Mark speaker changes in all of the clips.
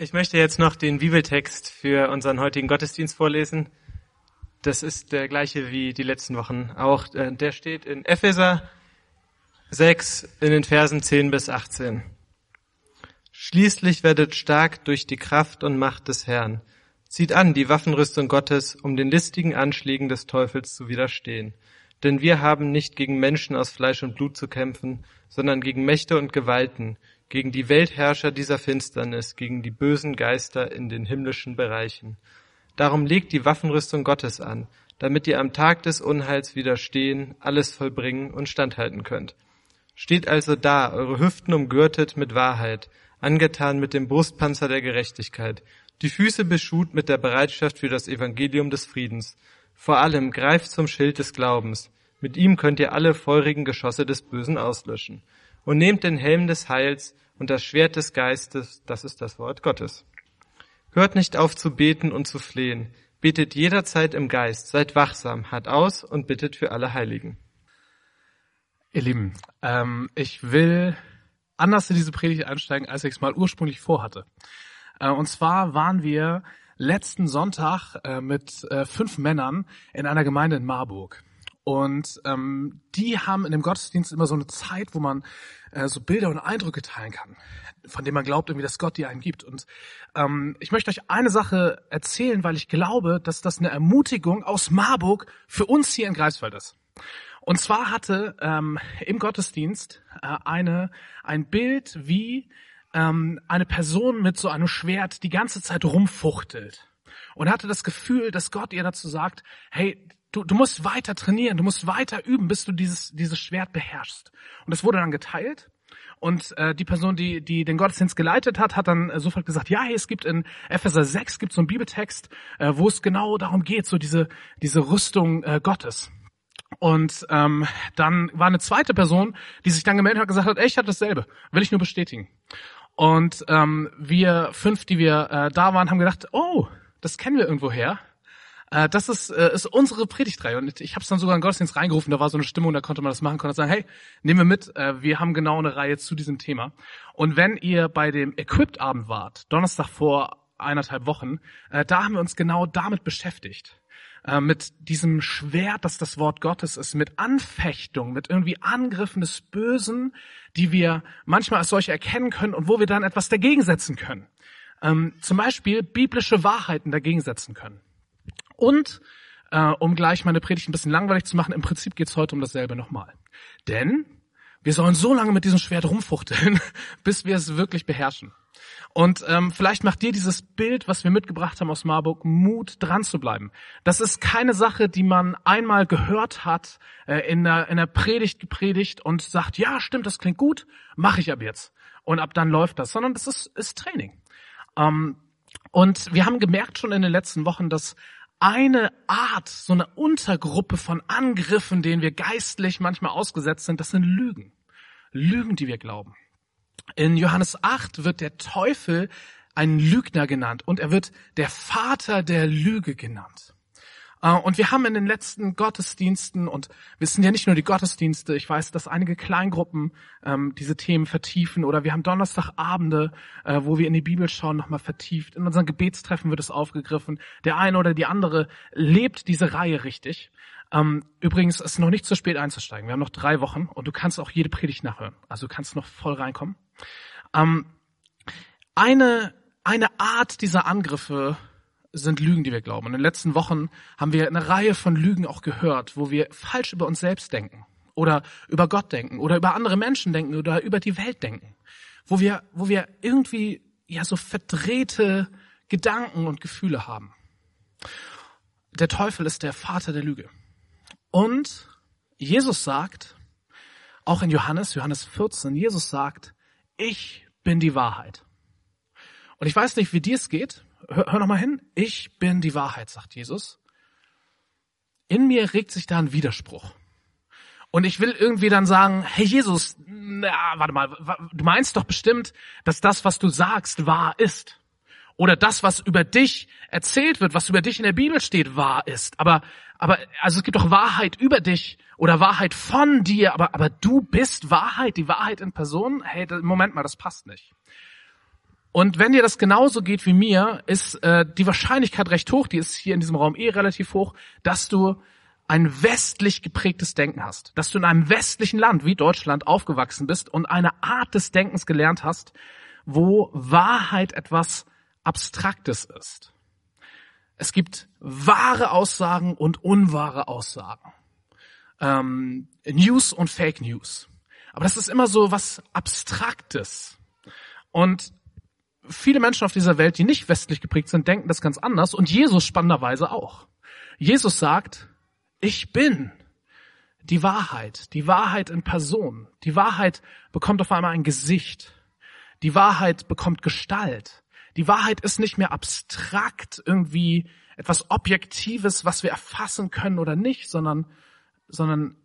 Speaker 1: Ich möchte jetzt noch den Bibeltext für unseren heutigen Gottesdienst vorlesen. Das ist der gleiche wie die letzten Wochen. Auch äh, der steht in Epheser 6 in den Versen 10 bis 18. Schließlich werdet stark durch die Kraft und Macht des Herrn. Zieht an die Waffenrüstung Gottes, um den listigen Anschlägen des Teufels zu widerstehen. Denn wir haben nicht gegen Menschen aus Fleisch und Blut zu kämpfen, sondern gegen Mächte und Gewalten, gegen die Weltherrscher dieser Finsternis, gegen die bösen Geister in den himmlischen Bereichen. Darum legt die Waffenrüstung Gottes an, damit ihr am Tag des Unheils widerstehen, alles vollbringen und standhalten könnt. Steht also da, eure Hüften umgürtet mit Wahrheit, angetan mit dem Brustpanzer der Gerechtigkeit, die Füße beschut mit der Bereitschaft für das Evangelium des Friedens. Vor allem greift zum Schild des Glaubens. Mit ihm könnt ihr alle feurigen Geschosse des Bösen auslöschen und nehmt den Helm des Heils und das Schwert des Geistes, das ist das Wort Gottes. Hört nicht auf zu beten und zu flehen, betet jederzeit im Geist, seid wachsam, hart aus und bittet für alle Heiligen.
Speaker 2: Ihr Lieben, ähm, ich will anders in diese Predigt einsteigen, als ich es mal ursprünglich vorhatte. Äh, und zwar waren wir letzten Sonntag äh, mit äh, fünf Männern in einer Gemeinde in Marburg. Und ähm, die haben in dem Gottesdienst immer so eine Zeit, wo man äh, so Bilder und Eindrücke teilen kann, von denen man glaubt, irgendwie, dass Gott die einem gibt. Und ähm, ich möchte euch eine Sache erzählen, weil ich glaube, dass das eine Ermutigung aus Marburg für uns hier in Greifswald ist. Und zwar hatte ähm, im Gottesdienst äh, eine ein Bild, wie ähm, eine Person mit so einem Schwert die ganze Zeit rumfuchtelt und hatte das Gefühl, dass Gott ihr dazu sagt, hey, Du, du musst weiter trainieren, du musst weiter üben, bis du dieses, dieses Schwert beherrschst. Und das wurde dann geteilt. Und äh, die Person, die, die den Gottesdienst geleitet hat, hat dann äh, sofort gesagt, ja, hey, es gibt in Epheser 6 gibt so einen Bibeltext, äh, wo es genau darum geht, so diese, diese Rüstung äh, Gottes. Und ähm, dann war eine zweite Person, die sich dann gemeldet hat und gesagt hat, ey, ich hatte dasselbe, will ich nur bestätigen. Und ähm, wir fünf, die wir äh, da waren, haben gedacht, oh, das kennen wir irgendwo her. Äh, das ist, äh, ist unsere Predigtreihe. Und ich habe es dann sogar in Gottesdienst reingerufen, da war so eine Stimmung, da konnte man das machen, konnte sagen, hey, nehmen wir mit, äh, wir haben genau eine Reihe zu diesem Thema. Und wenn ihr bei dem Equipped-Abend wart, Donnerstag vor eineinhalb Wochen, äh, da haben wir uns genau damit beschäftigt äh, mit diesem Schwert, das das Wort Gottes ist, mit Anfechtung, mit irgendwie Angriffen des Bösen, die wir manchmal als solche erkennen können und wo wir dann etwas dagegen setzen können. Ähm, zum Beispiel biblische Wahrheiten dagegen setzen können. Und äh, um gleich meine Predigt ein bisschen langweilig zu machen, im Prinzip geht's heute um dasselbe nochmal. Denn wir sollen so lange mit diesem Schwert rumfuchteln, bis wir es wirklich beherrschen. Und ähm, vielleicht macht dir dieses Bild, was wir mitgebracht haben aus Marburg, Mut, dran zu bleiben. Das ist keine Sache, die man einmal gehört hat, äh, in, einer, in einer Predigt gepredigt und sagt, ja, stimmt, das klingt gut, mache ich ab jetzt. Und ab dann läuft das, sondern das ist, ist Training. Ähm, und wir haben gemerkt schon in den letzten Wochen, dass eine Art, so eine Untergruppe von Angriffen, denen wir geistlich manchmal ausgesetzt sind, das sind Lügen. Lügen, die wir glauben. In Johannes 8 wird der Teufel ein Lügner genannt und er wird der Vater der Lüge genannt. Äh, und wir haben in den letzten Gottesdiensten, und wir sind ja nicht nur die Gottesdienste, ich weiß, dass einige Kleingruppen ähm, diese Themen vertiefen, oder wir haben Donnerstagabende, äh, wo wir in die Bibel schauen, nochmal vertieft. In unseren Gebetstreffen wird es aufgegriffen. Der eine oder die andere lebt diese Reihe richtig. Ähm, übrigens, ist noch nicht zu spät einzusteigen. Wir haben noch drei Wochen und du kannst auch jede Predigt nachhören. Also du kannst noch voll reinkommen. Ähm, eine, eine Art dieser Angriffe sind Lügen, die wir glauben. Und in den letzten Wochen haben wir eine Reihe von Lügen auch gehört, wo wir falsch über uns selbst denken oder über Gott denken oder über andere Menschen denken oder über die Welt denken, wo wir, wo wir irgendwie ja so verdrehte Gedanken und Gefühle haben. Der Teufel ist der Vater der Lüge. Und Jesus sagt, auch in Johannes, Johannes 14, Jesus sagt, ich bin die Wahrheit. Und ich weiß nicht, wie dir es geht, hör, hör noch mal hin. Ich bin die Wahrheit, sagt Jesus. In mir regt sich da ein Widerspruch. Und ich will irgendwie dann sagen, hey Jesus, na, warte mal, du meinst doch bestimmt, dass das, was du sagst, wahr ist. Oder das, was über dich erzählt wird, was über dich in der Bibel steht, wahr ist. Aber, aber, also es gibt doch Wahrheit über dich oder Wahrheit von dir, aber, aber du bist Wahrheit, die Wahrheit in Person. Hey, Moment mal, das passt nicht. Und wenn dir das genauso geht wie mir, ist äh, die Wahrscheinlichkeit recht hoch, die ist hier in diesem Raum eh relativ hoch, dass du ein westlich geprägtes Denken hast, dass du in einem westlichen Land wie Deutschland aufgewachsen bist und eine Art des Denkens gelernt hast, wo Wahrheit etwas Abstraktes ist. Es gibt wahre Aussagen und unwahre Aussagen. Ähm, News und Fake News. Aber das ist immer so was Abstraktes. Und viele Menschen auf dieser Welt, die nicht westlich geprägt sind, denken das ganz anders und Jesus spannenderweise auch. Jesus sagt, ich bin die Wahrheit, die Wahrheit in Person. Die Wahrheit bekommt auf einmal ein Gesicht. Die Wahrheit bekommt Gestalt. Die Wahrheit ist nicht mehr abstrakt irgendwie etwas Objektives, was wir erfassen können oder nicht, sondern, sondern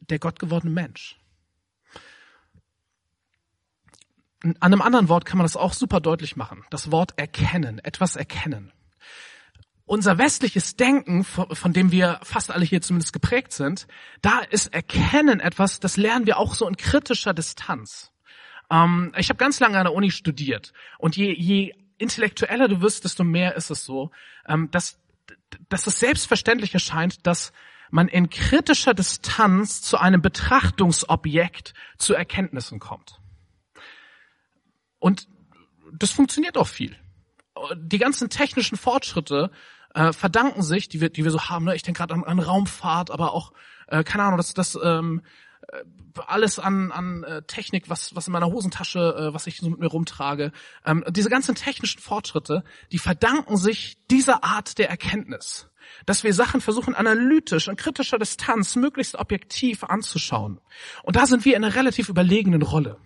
Speaker 2: der gottgewordene Mensch. An einem anderen Wort kann man das auch super deutlich machen. Das Wort erkennen, etwas erkennen unser westliches Denken, von dem wir fast alle hier zumindest geprägt sind, da ist Erkennen etwas, das lernen wir auch so in kritischer Distanz. Ähm, ich habe ganz lange an der Uni studiert und je, je intellektueller du wirst, desto mehr ist es so, ähm, dass, dass es selbstverständlich erscheint, dass man in kritischer Distanz zu einem Betrachtungsobjekt zu Erkenntnissen kommt. Und das funktioniert auch viel. Die ganzen technischen Fortschritte äh, verdanken sich, die wir, die wir so haben. Ne? Ich denke gerade an, an Raumfahrt, aber auch, äh, keine Ahnung, das, das ähm, äh, alles an, an äh, Technik, was, was in meiner Hosentasche, äh, was ich so mit mir rumtrage. Ähm, diese ganzen technischen Fortschritte, die verdanken sich dieser Art der Erkenntnis. Dass wir Sachen versuchen, analytisch und kritischer Distanz möglichst objektiv anzuschauen. Und da sind wir in einer relativ überlegenen Rolle.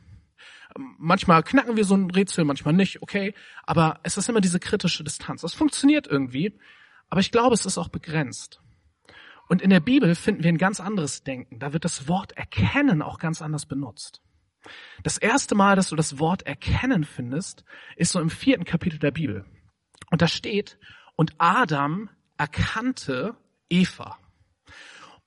Speaker 2: Manchmal knacken wir so ein Rätsel, manchmal nicht, okay. Aber es ist immer diese kritische Distanz. Das funktioniert irgendwie. Aber ich glaube, es ist auch begrenzt. Und in der Bibel finden wir ein ganz anderes Denken. Da wird das Wort erkennen auch ganz anders benutzt. Das erste Mal, dass du das Wort erkennen findest, ist so im vierten Kapitel der Bibel. Und da steht, und Adam erkannte Eva.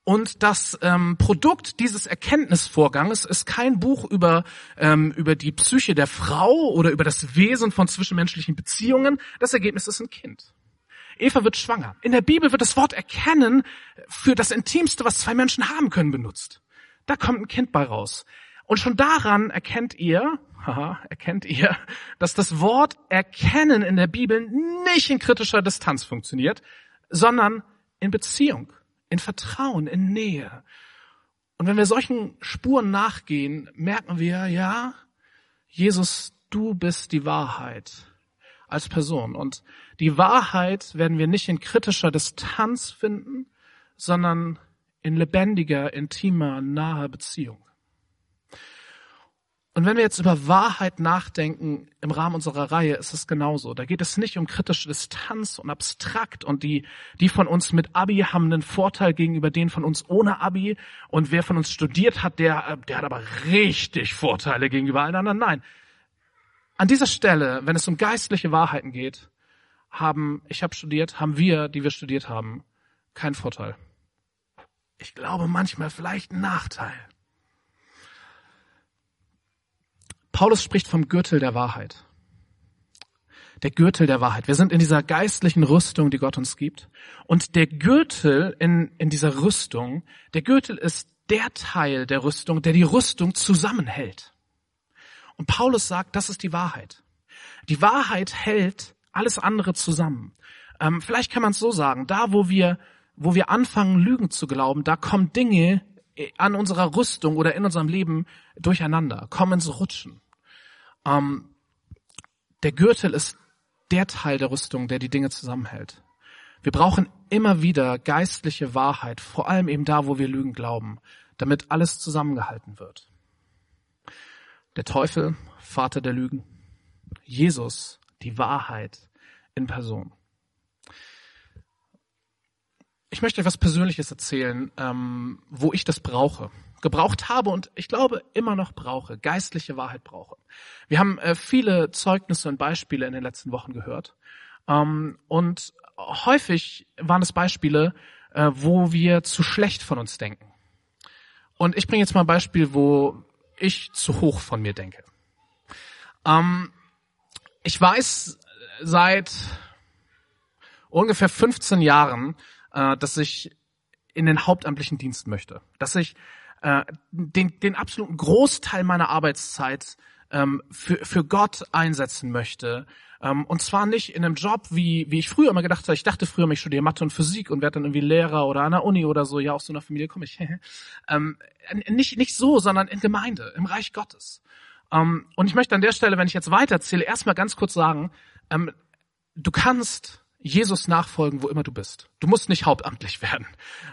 Speaker 2: Und das ähm, Produkt dieses Erkenntnisvorganges ist kein Buch über, ähm, über die Psyche der Frau oder über das Wesen von zwischenmenschlichen Beziehungen. Das Ergebnis ist ein Kind. Eva wird schwanger. In der Bibel wird das Wort erkennen für das Intimste, was zwei Menschen haben können, benutzt. Da kommt ein Kind bei raus. Und schon daran erkennt ihr, haha, erkennt ihr, dass das Wort erkennen in der Bibel nicht in kritischer Distanz funktioniert, sondern in Beziehung, in Vertrauen, in Nähe. Und wenn wir solchen Spuren nachgehen, merken wir, ja, Jesus, du bist die Wahrheit als Person. Und die Wahrheit werden wir nicht in kritischer Distanz finden, sondern in lebendiger, intimer, naher Beziehung. Und wenn wir jetzt über Wahrheit nachdenken im Rahmen unserer Reihe, ist es genauso. Da geht es nicht um kritische Distanz und abstrakt und die, die von uns mit Abi haben einen Vorteil gegenüber denen von uns ohne Abi und wer von uns studiert hat, der, der hat aber richtig Vorteile gegenüber allen anderen. Nein, an dieser Stelle, wenn es um geistliche Wahrheiten geht, haben, ich habe studiert, haben wir, die wir studiert haben, keinen Vorteil. Ich glaube manchmal vielleicht einen Nachteil. Paulus spricht vom Gürtel der Wahrheit. Der Gürtel der Wahrheit. Wir sind in dieser geistlichen Rüstung, die Gott uns gibt. Und der Gürtel in, in dieser Rüstung, der Gürtel ist der Teil der Rüstung, der die Rüstung zusammenhält. Und Paulus sagt, das ist die Wahrheit. Die Wahrheit hält alles andere zusammen. Ähm, vielleicht kann man es so sagen, da wo wir, wo wir anfangen, Lügen zu glauben, da kommen Dinge an unserer Rüstung oder in unserem Leben durcheinander, kommen ins Rutschen. Ähm, der Gürtel ist der Teil der Rüstung, der die Dinge zusammenhält. Wir brauchen immer wieder geistliche Wahrheit, vor allem eben da, wo wir Lügen glauben, damit alles zusammengehalten wird. Der Teufel, Vater der Lügen. Jesus, die Wahrheit in Person. Ich möchte etwas Persönliches erzählen, ähm, wo ich das brauche, gebraucht habe und ich glaube immer noch brauche, geistliche Wahrheit brauche. Wir haben äh, viele Zeugnisse und Beispiele in den letzten Wochen gehört ähm, und häufig waren es Beispiele, äh, wo wir zu schlecht von uns denken. Und ich bringe jetzt mal ein Beispiel, wo ich zu hoch von mir denke. Ähm, ich weiß seit ungefähr 15 Jahren, äh, dass ich in den hauptamtlichen Dienst möchte, dass ich äh, den, den absoluten Großteil meiner Arbeitszeit ähm, für, für Gott einsetzen möchte. Ähm, und zwar nicht in einem Job, wie, wie ich früher immer gedacht habe. Ich dachte früher, ich studiere Mathe und Physik und werde dann irgendwie Lehrer oder an der Uni oder so. Ja, aus so einer Familie komme ich. ähm, nicht, nicht so, sondern in Gemeinde, im Reich Gottes. Ähm, und ich möchte an der Stelle, wenn ich jetzt weiterzähle, erstmal ganz kurz sagen, ähm, du kannst Jesus nachfolgen, wo immer du bist. Du musst nicht hauptamtlich werden.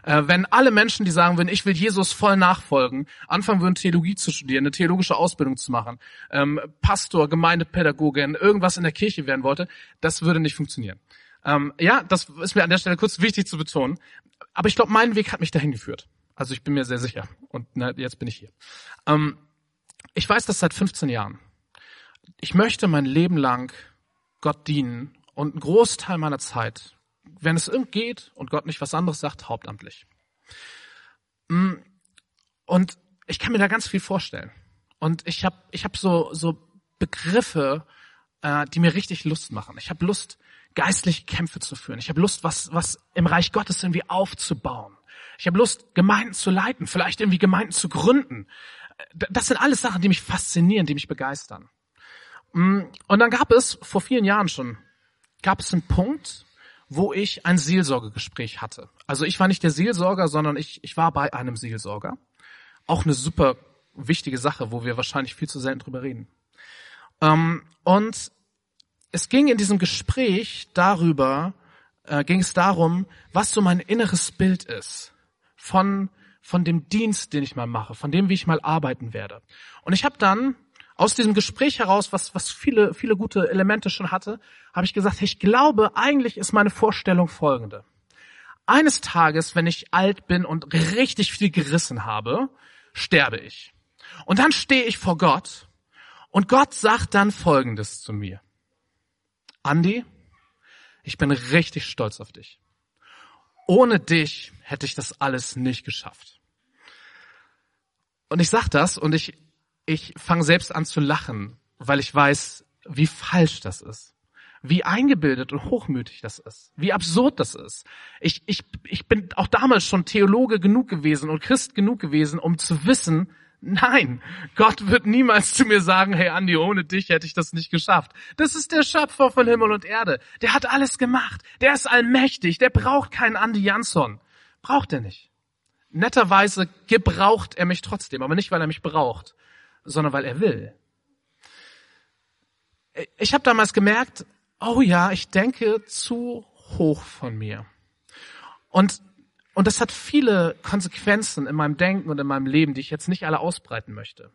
Speaker 2: Äh, wenn alle Menschen, die sagen würden, ich will Jesus voll nachfolgen, anfangen würden, Theologie zu studieren, eine theologische Ausbildung zu machen, ähm, Pastor, Gemeindepädagogin, irgendwas in der Kirche werden wollte, das würde nicht funktionieren. Ähm, ja, das ist mir an der Stelle kurz wichtig zu betonen. Aber ich glaube, mein Weg hat mich dahin geführt. Also ich bin mir sehr sicher. Und na, jetzt bin ich hier. Ähm, ich weiß das seit 15 Jahren. Ich möchte mein Leben lang Gott dienen und einen Großteil meiner Zeit, wenn es irgend geht und Gott nicht was anderes sagt, hauptamtlich. Mm, und ich kann mir da ganz viel vorstellen. Und ich habe ich hab so, so Begriffe, äh, die mir richtig Lust machen. Ich habe Lust, geistliche Kämpfe zu führen. Ich habe Lust, was, was im Reich Gottes irgendwie aufzubauen. Ich habe Lust, Gemeinden zu leiten, vielleicht irgendwie Gemeinden zu gründen. Das sind alles Sachen, die mich faszinieren, die mich begeistern. Mm, und dann gab es vor vielen Jahren schon gab es einen Punkt, wo ich ein Seelsorgegespräch hatte. Also ich war nicht der Seelsorger, sondern ich, ich war bei einem Seelsorger. Auch eine super wichtige Sache, wo wir wahrscheinlich viel zu selten drüber reden. Ähm, und es ging in diesem Gespräch darüber, äh, ging es darum, was so mein inneres Bild ist von von dem Dienst, den ich mal mache, von dem, wie ich mal arbeiten werde. Und ich habe dann aus diesem Gespräch heraus, was, was viele, viele gute Elemente schon hatte, habe ich gesagt, ich glaube, eigentlich ist meine Vorstellung folgende. Eines Tages, wenn ich alt bin und richtig viel gerissen habe, sterbe ich. Und dann stehe ich vor Gott und Gott sagt dann Folgendes zu mir. Andi, ich bin richtig stolz auf dich. Ohne dich hätte ich das alles nicht geschafft. Und ich sag das und ich ich fange selbst an zu lachen, weil ich weiß, wie falsch das ist. Wie eingebildet und hochmütig das ist. Wie absurd das ist. Ich, ich, ich bin auch damals schon Theologe genug gewesen und Christ genug gewesen, um zu wissen, nein, Gott wird niemals zu mir sagen, hey Andi, ohne dich hätte ich das nicht geschafft. Das ist der Schöpfer von Himmel und Erde. Der hat alles gemacht. Der ist allmächtig. Der braucht keinen Andi Jansson. Braucht er nicht. Netterweise gebraucht er mich trotzdem, aber nicht, weil er mich braucht, sondern weil er will. Ich habe damals gemerkt, oh ja, ich denke zu hoch von mir. Und, und das hat viele Konsequenzen in meinem Denken und in meinem Leben, die ich jetzt nicht alle ausbreiten möchte.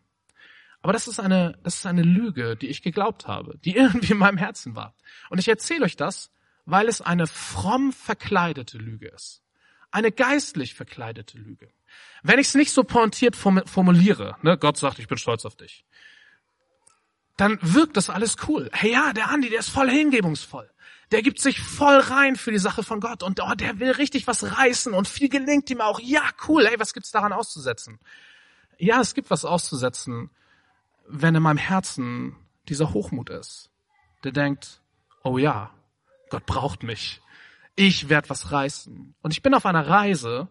Speaker 2: Aber das ist eine, das ist eine Lüge, die ich geglaubt habe, die irgendwie in meinem Herzen war. Und ich erzähle euch das, weil es eine fromm verkleidete Lüge ist. Eine geistlich verkleidete Lüge. Wenn ich es nicht so pointiert formuliere, ne, Gott sagt, ich bin stolz auf dich, dann wirkt das alles cool. Hey ja, der Andi, der ist voll hingebungsvoll. Der gibt sich voll rein für die Sache von Gott und oh, der will richtig was reißen und viel gelingt ihm auch. Ja, cool. Hey, was gibt's daran auszusetzen? Ja, es gibt was auszusetzen, wenn in meinem Herzen dieser Hochmut ist. Der denkt, oh ja, Gott braucht mich. Ich werde was reißen. Und ich bin auf einer Reise,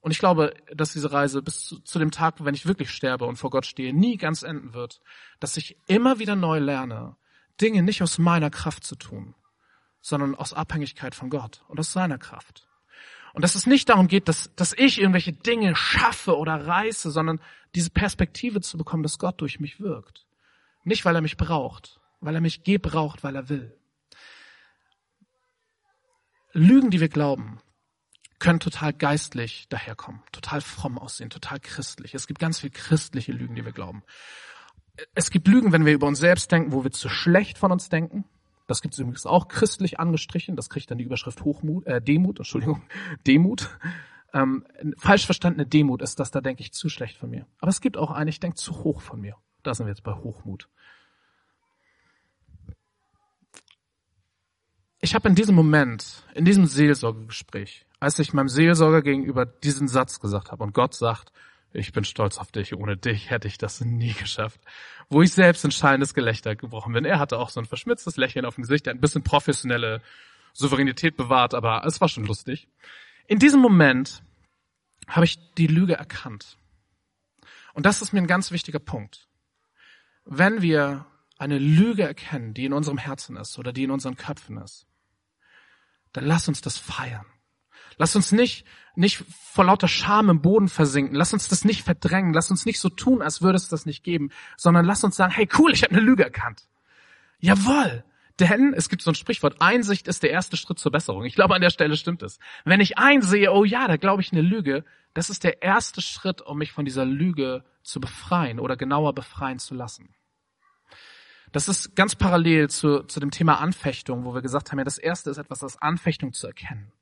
Speaker 2: und ich glaube, dass diese Reise bis zu, zu, dem Tag, wenn ich wirklich sterbe und vor Gott stehe, nie ganz enden wird, dass ich immer wieder neu lerne, Dinge nicht aus meiner Kraft zu tun, sondern aus Abhängigkeit von Gott und aus seiner Kraft. Und dass es nicht darum geht, dass, dass ich irgendwelche Dinge schaffe oder reiße, sondern diese Perspektive zu bekommen, dass Gott durch mich wirkt. Nicht, weil er mich braucht, weil er mich gebraucht, weil er will. Lügen, die wir glauben, können total geistlich daherkommen, total fromm aussehen, total christlich. Es gibt ganz viel christliche Lügen, die wir glauben. Es gibt Lügen, wenn wir über uns selbst denken, wo wir zu schlecht von uns denken. Das gibt es übrigens auch christlich angestrichen. Das kriegt dann die Überschrift Hochmut, äh, Demut, Entschuldigung, Demut. Ähm, falsch verstandene Demut ist das, da denke ich zu schlecht von mir. Aber es gibt auch eine, ich denke zu hoch von mir. Da sind wir jetzt bei Hochmut. Ich habe in diesem Moment, in diesem Seelsorgegespräch, als ich meinem Seelsorger gegenüber diesen Satz gesagt habe und Gott sagt, ich bin stolz auf dich, ohne dich hätte ich das nie geschafft. Wo ich selbst in schallendes Gelächter gebrochen bin. Er hatte auch so ein verschmitztes Lächeln auf dem Gesicht, der ein bisschen professionelle Souveränität bewahrt, aber es war schon lustig. In diesem Moment habe ich die Lüge erkannt. Und das ist mir ein ganz wichtiger Punkt. Wenn wir eine Lüge erkennen, die in unserem Herzen ist oder die in unseren Köpfen ist, dann lass uns das feiern. Lass uns nicht, nicht vor lauter Scham im Boden versinken. Lass uns das nicht verdrängen. Lass uns nicht so tun, als würde es das nicht geben, sondern lass uns sagen, hey cool, ich habe eine Lüge erkannt. Jawoll. Denn es gibt so ein Sprichwort, Einsicht ist der erste Schritt zur Besserung. Ich glaube, an der Stelle stimmt es. Wenn ich einsehe, oh ja, da glaube ich eine Lüge, das ist der erste Schritt, um mich von dieser Lüge zu befreien oder genauer befreien zu lassen. Das ist ganz parallel zu, zu dem Thema Anfechtung, wo wir gesagt haben, ja, das erste ist etwas, das Anfechtung zu erkennen.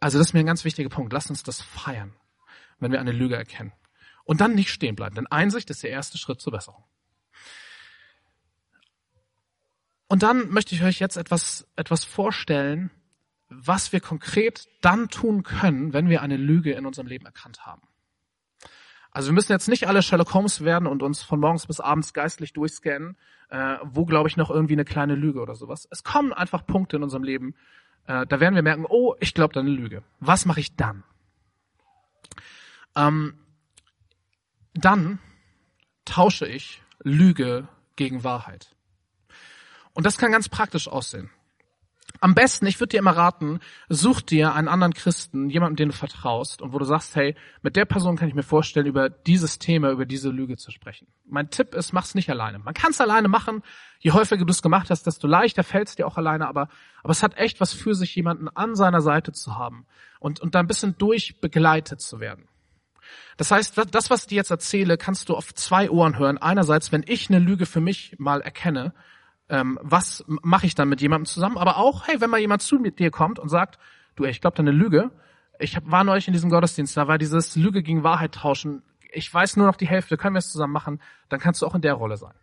Speaker 2: Also das ist mir ein ganz wichtiger Punkt. Lasst uns das feiern, wenn wir eine Lüge erkennen. Und dann nicht stehen bleiben, denn Einsicht ist der erste Schritt zur Besserung. Und dann möchte ich euch jetzt etwas, etwas vorstellen, was wir konkret dann tun können, wenn wir eine Lüge in unserem Leben erkannt haben. Also wir müssen jetzt nicht alle Sherlock Holmes werden und uns von morgens bis abends geistlich durchscannen, äh, wo glaube ich noch irgendwie eine kleine Lüge oder sowas. Es kommen einfach Punkte in unserem Leben, äh, da werden wir merken, oh, ich glaube da eine Lüge. Was mache ich dann? Ähm, dann tausche ich Lüge gegen Wahrheit. Und das kann ganz praktisch aussehen. Am besten, ich würde dir immer raten, such dir einen anderen Christen, jemanden, den du vertraust und wo du sagst, hey, mit der Person kann ich mir vorstellen, über dieses Thema, über diese Lüge zu sprechen. Mein Tipp ist, mach's nicht alleine. Man kann es alleine machen. Je häufiger du es gemacht hast, desto leichter fällt es dir auch alleine. Aber, aber es hat echt was für sich, jemanden an seiner Seite zu haben und, und da ein bisschen durchbegleitet zu werden. Das heißt, das, was ich dir jetzt erzähle, kannst du auf zwei Ohren hören. Einerseits, wenn ich eine Lüge für mich mal erkenne, ähm, was mache ich dann mit jemandem zusammen, aber auch, hey, wenn mal jemand zu dir kommt und sagt, du, ich glaube, deine Lüge, ich hab, war neulich in diesem Gottesdienst, da war dieses Lüge gegen Wahrheit tauschen, ich weiß nur noch die Hälfte, können wir es zusammen machen, dann kannst du auch in der Rolle sein.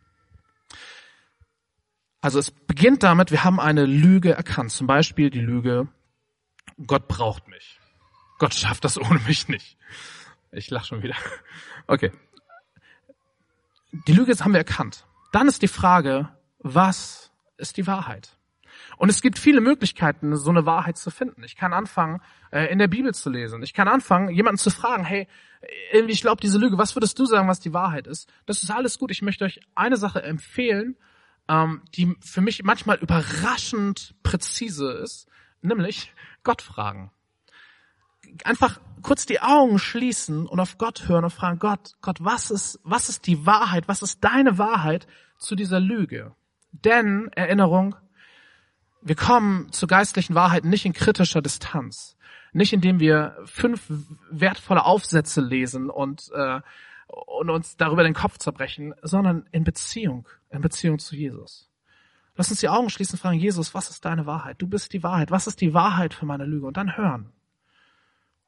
Speaker 2: Also es beginnt damit, wir haben eine Lüge erkannt, zum Beispiel die Lüge, Gott braucht mich. Gott schafft das ohne mich nicht. Ich lach schon wieder. Okay. Die Lüge haben wir erkannt. Dann ist die Frage, was ist die Wahrheit? Und es gibt viele Möglichkeiten, so eine Wahrheit zu finden. Ich kann anfangen, äh, in der Bibel zu lesen. Ich kann anfangen, jemanden zu fragen, hey, ich glaube diese Lüge, was würdest du sagen, was die Wahrheit ist? Das ist alles gut. Ich möchte euch eine Sache empfehlen, ähm, die für mich manchmal überraschend präzise ist, nämlich Gott fragen. Einfach kurz die Augen schließen und auf Gott hören und fragen, Gott, Gott, was ist, was ist die Wahrheit? Was ist deine Wahrheit zu dieser Lüge? Denn, Erinnerung, wir kommen zu geistlichen Wahrheiten nicht in kritischer Distanz, nicht indem wir fünf wertvolle Aufsätze lesen und, äh, und uns darüber den Kopf zerbrechen, sondern in Beziehung, in Beziehung zu Jesus. Lass uns die Augen schließen und fragen, Jesus, was ist deine Wahrheit? Du bist die Wahrheit. Was ist die Wahrheit für meine Lüge? Und dann hören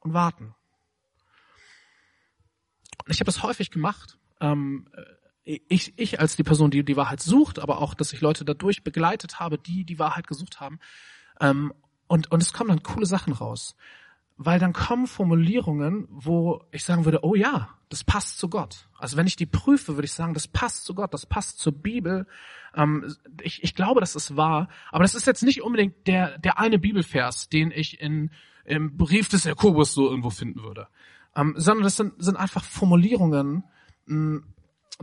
Speaker 2: und warten. Und ich habe das häufig gemacht. Ähm, ich, ich als die Person, die die Wahrheit sucht, aber auch, dass ich Leute dadurch begleitet habe, die die Wahrheit gesucht haben. Ähm, und, und es kommen dann coole Sachen raus. Weil dann kommen Formulierungen, wo ich sagen würde, oh ja, das passt zu Gott. Also wenn ich die prüfe, würde ich sagen, das passt zu Gott, das passt zur Bibel. Ähm, ich, ich glaube, das ist wahr. Aber das ist jetzt nicht unbedingt der, der eine Bibelvers, den ich in, im Brief des Jakobus so irgendwo finden würde. Ähm, sondern das sind, sind einfach Formulierungen, mh,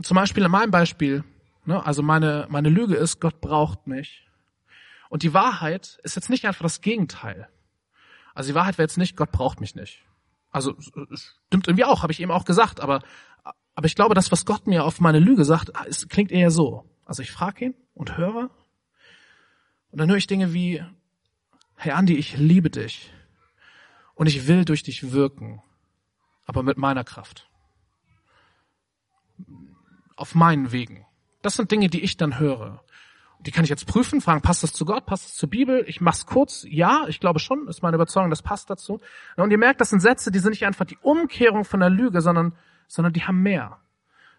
Speaker 2: zum Beispiel in meinem Beispiel, ne, also meine, meine Lüge ist, Gott braucht mich. Und die Wahrheit ist jetzt nicht einfach das Gegenteil. Also die Wahrheit wäre jetzt nicht, Gott braucht mich nicht. Also stimmt irgendwie auch, habe ich eben auch gesagt, aber, aber ich glaube, das, was Gott mir auf meine Lüge sagt, es klingt eher so. Also ich frage ihn und höre und dann höre ich Dinge wie, hey Andi, ich liebe dich und ich will durch dich wirken, aber mit meiner Kraft auf meinen Wegen. Das sind Dinge, die ich dann höre. Die kann ich jetzt prüfen, fragen, passt das zu Gott, passt das zur Bibel? Ich mach's kurz, ja, ich glaube schon, ist meine Überzeugung, das passt dazu. Und ihr merkt, das sind Sätze, die sind nicht einfach die Umkehrung von der Lüge, sondern, sondern die haben mehr.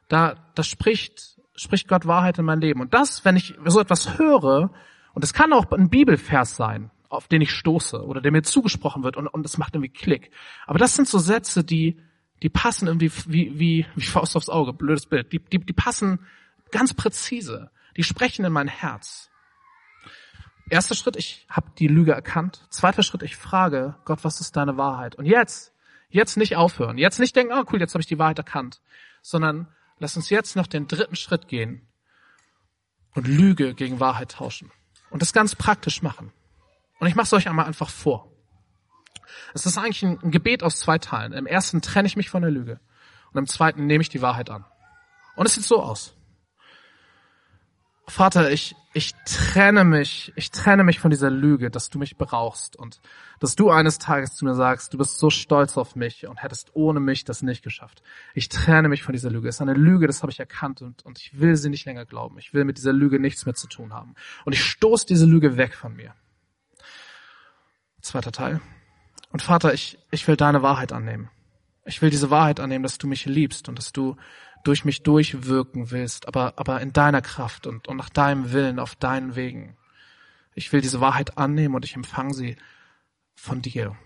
Speaker 2: Da, das spricht, spricht Gott Wahrheit in mein Leben. Und das, wenn ich so etwas höre, und es kann auch ein Bibelvers sein, auf den ich stoße oder der mir zugesprochen wird und, und es macht irgendwie Klick. Aber das sind so Sätze, die, die passen irgendwie wie, wie, wie Faust aufs Auge, blödes Bild. Die, die, die passen ganz präzise. Die sprechen in mein Herz. Erster Schritt, ich habe die Lüge erkannt. Zweiter Schritt, ich frage Gott, was ist deine Wahrheit? Und jetzt, jetzt nicht aufhören. Jetzt nicht denken, oh cool, jetzt habe ich die Wahrheit erkannt. Sondern lass uns jetzt noch den dritten Schritt gehen und Lüge gegen Wahrheit tauschen. Und das ganz praktisch machen. Und ich mache es euch einmal einfach vor. Es ist eigentlich ein, Gebet aus zwei Teilen. Im ersten trenne ich mich von der Lüge und im zweiten nehme ich die Wahrheit an. Und es sieht so aus. Vater, ich, ich trenne mich, ich trenne mich von dieser Lüge, dass du mich brauchst und dass du eines Tages zu mir sagst, du bist so stolz auf mich und hättest ohne mich das nicht geschafft. Ich trenne mich von dieser Lüge. Es ist eine Lüge, das habe ich erkannt und, und ich will sie nicht länger glauben. Ich will mit dieser Lüge nichts mehr zu tun haben. Und ich stoße diese Lüge weg von mir. Zweiter Teil. Und Vater, ich, ich will deine Wahrheit annehmen. Ich will diese Wahrheit annehmen, dass du mich liebst und dass du durch mich durchwirken willst, aber, aber in deiner Kraft und, und nach deinem Willen, auf deinen Wegen. Ich will diese Wahrheit annehmen und ich empfange sie von dir.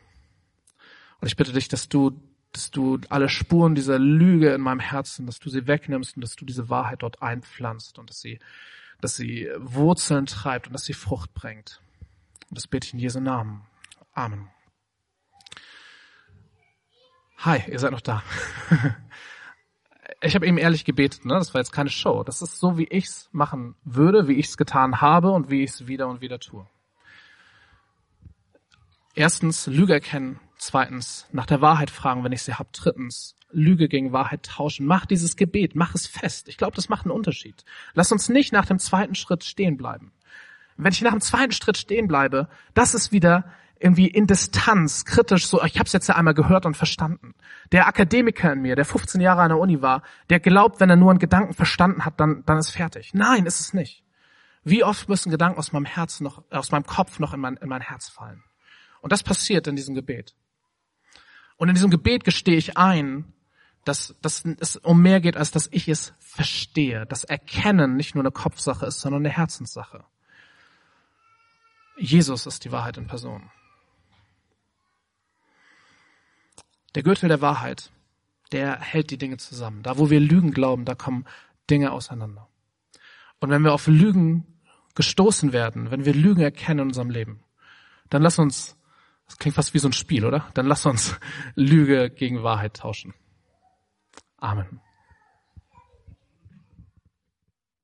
Speaker 2: Und ich bitte dich, dass du, dass du alle Spuren dieser Lüge in meinem Herzen, dass du sie wegnimmst und dass du diese Wahrheit dort einpflanzt und dass sie, dass sie Wurzeln treibt und dass sie Frucht bringt. Und das bete ich in Jesu Namen. Amen. Hi, ihr seid noch da. ich habe eben ehrlich gebetet, ne? Das war jetzt keine Show. Das ist so, wie ich's machen würde, wie ich's getan habe und wie ich's wieder und wieder tue. Erstens, Lüge erkennen. Zweitens, nach der Wahrheit fragen, wenn ich sie hab. Drittens, Lüge gegen Wahrheit tauschen. Mach dieses Gebet, mach es fest. Ich glaube, das macht einen Unterschied. Lass uns nicht nach dem zweiten Schritt stehen bleiben. Wenn ich nach dem zweiten Schritt stehen bleibe, das ist wieder irgendwie in Distanz, kritisch, so, ich habe es jetzt ja einmal gehört und verstanden. Der Akademiker in mir, der 15 Jahre an der Uni war, der glaubt, wenn er nur einen Gedanken verstanden hat, dann, dann ist fertig. Nein, ist es nicht. Wie oft müssen Gedanken aus meinem Herz noch, aus meinem Kopf noch in mein, in mein Herz fallen? Und das passiert in diesem Gebet. Und in diesem Gebet gestehe ich ein, dass, dass es um mehr geht, als dass ich es verstehe. Das Erkennen nicht nur eine Kopfsache ist, sondern eine Herzenssache. Jesus ist die Wahrheit in Person. Der Gürtel der Wahrheit, der hält die Dinge zusammen. Da, wo wir Lügen glauben, da kommen Dinge auseinander. Und wenn wir auf Lügen gestoßen werden, wenn wir Lügen erkennen in unserem Leben, dann lass uns, das klingt fast wie so ein Spiel, oder? Dann lass uns Lüge gegen Wahrheit tauschen. Amen.